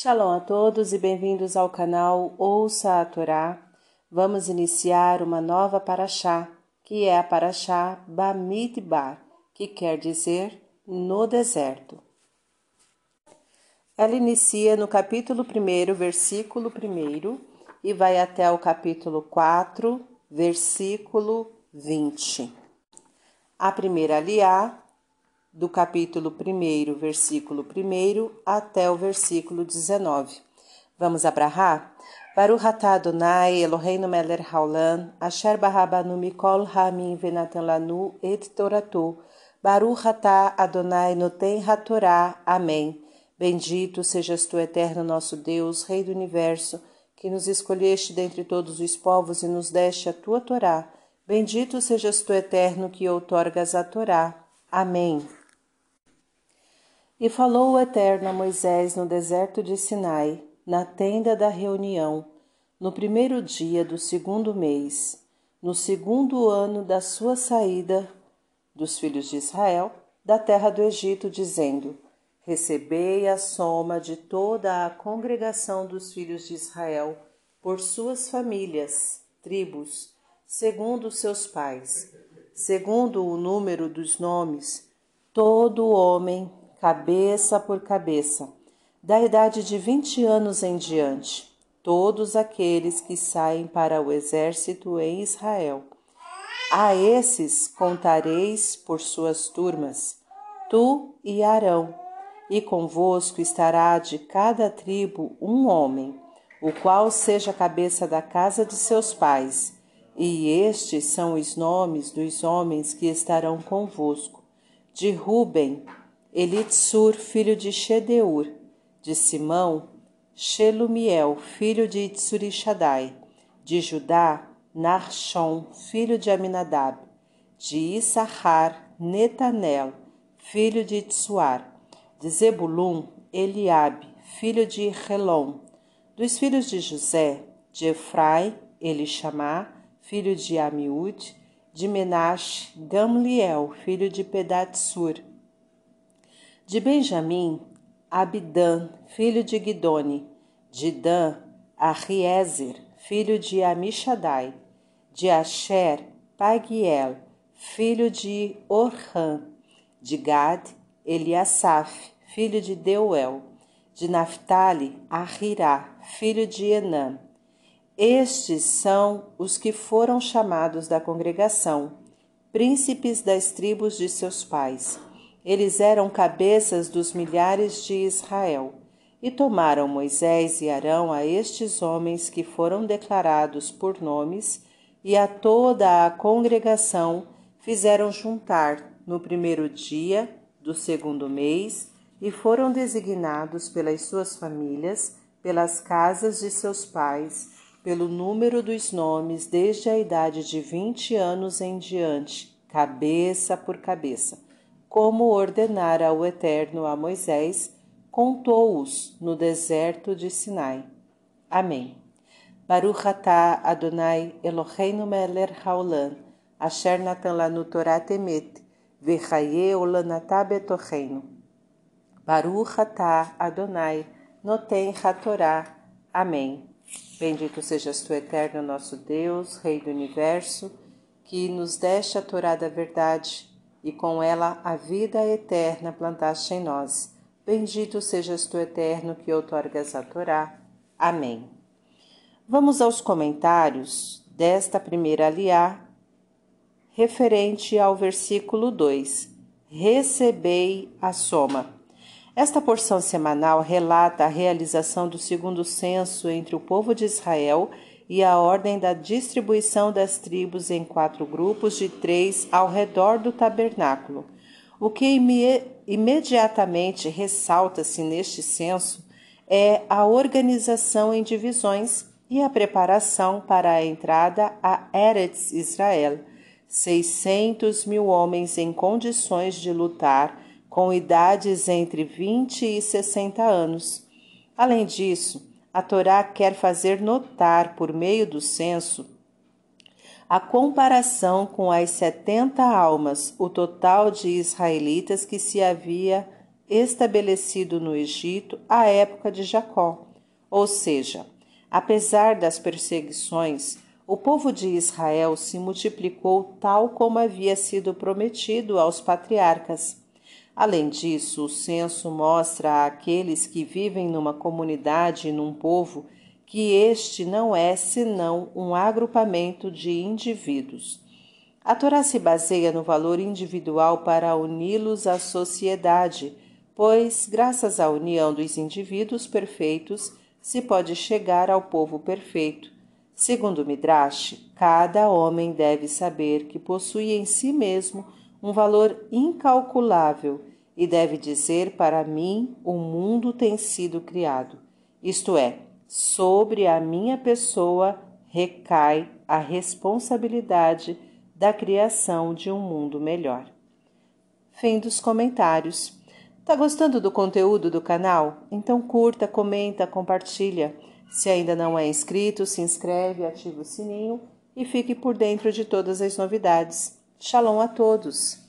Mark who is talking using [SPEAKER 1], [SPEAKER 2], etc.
[SPEAKER 1] Shalom a todos e bem-vindos ao canal Ouça a Torá. Vamos iniciar uma nova paraxá, que é a paraxá Bamidbar, que quer dizer no deserto. Ela inicia no capítulo 1, versículo 1 e vai até o capítulo 4, versículo 20. A primeira aliá do capítulo 1, versículo 1 até o versículo 19. Vamos abrahar? Baruch atah Adonai Eloheinu melech haolam, asher barabanu mikol hamim venatan lanu et toratu. Baruch atah Adonai noten hatorá. Amém. Bendito sejas tu, eterno nosso Deus, Rei do Universo, que nos escolheste dentre todos os povos e nos deste a tua Torá. Bendito sejas tu, eterno, que outorgas a Torá. Amém. E falou o Eterno a Moisés no deserto de Sinai, na tenda da reunião, no primeiro dia do segundo mês, no segundo ano da sua saída dos filhos de Israel da terra do Egito, dizendo: Recebei a soma de toda a congregação dos filhos de Israel, por suas famílias, tribos, segundo seus pais, segundo o número dos nomes, todo homem cabeça por cabeça, da idade de vinte anos em diante, todos aqueles que saem para o exército em Israel. A esses contareis por suas turmas, tu e Arão, e convosco estará de cada tribo um homem, o qual seja a cabeça da casa de seus pais. E estes são os nomes dos homens que estarão convosco: de Ruben, Elitsur, filho de Shedeur, de Simão, Shelumiel, filho de Itsurishadai, de Judá, Narshon, filho de Aminadab, de Issachar, Netanel, filho de Tsuar, de Zebulun, Eliabe, filho de Relom, dos filhos de José, de Efrai, Elishamá, filho de Amiúde, de Menashe, Gamliel, filho de Pedatsur, de Benjamim, Abidã, filho de Guidone. De Dan, Arriezer, filho de Amishadai. De Asher, Pagiel, filho de Orhan. De Gad, Eliasaf, filho de Deuel. De Naphtali, Ahirá, filho de Enã. Estes são os que foram chamados da congregação, príncipes das tribos de seus pais eles eram cabeças dos milhares de Israel. E tomaram Moisés e Arão a estes homens que foram declarados por nomes, e a toda a congregação fizeram juntar no primeiro dia do segundo mês, e foram designados pelas suas famílias, pelas casas de seus pais, pelo número dos nomes desde a idade de vinte anos em diante, cabeça por cabeça como ordenara o Eterno a Moisés, contou-os no deserto de Sinai. Amém. Baruch atah Adonai Eloheinu melech haolam, asher natan lanu Torah temet, vechaye olanatah betocheinu. Baruch atah Adonai noten hatorá. Amém. Bendito sejas tu, Eterno nosso Deus, Rei do Universo, que nos deste a Torá da verdade e com ela a vida eterna plantaste em nós. Bendito sejas tu, eterno, que outorgas a Torá. Amém. Vamos aos comentários desta primeira aliá, referente ao versículo 2. Recebei a soma. Esta porção semanal relata a realização do segundo censo entre o povo de Israel e a ordem da distribuição das tribos em quatro grupos de três ao redor do tabernáculo. O que imediatamente ressalta-se neste censo é a organização em divisões e a preparação para a entrada a Eretz Israel. 600 mil homens em condições de lutar, com idades entre 20 e 60 anos. Além disso, a Torá quer fazer notar, por meio do censo, a comparação com as setenta almas, o total de israelitas que se havia estabelecido no Egito à época de Jacó. Ou seja, apesar das perseguições, o povo de Israel se multiplicou tal como havia sido prometido aos patriarcas. Além disso, o censo mostra àqueles que vivem numa comunidade e num povo que este não é senão um agrupamento de indivíduos. A Torá se baseia no valor individual para uni-los à sociedade, pois, graças à união dos indivíduos perfeitos, se pode chegar ao povo perfeito. Segundo Midrash, cada homem deve saber que possui em si mesmo um valor incalculável e deve dizer para mim: o mundo tem sido criado. Isto é, sobre a minha pessoa recai a responsabilidade da criação de um mundo melhor. Fim dos comentários. Tá gostando do conteúdo do canal? Então curta, comenta, compartilha. Se ainda não é inscrito, se inscreve, ativa o sininho e fique por dentro de todas as novidades. Shalom a todos!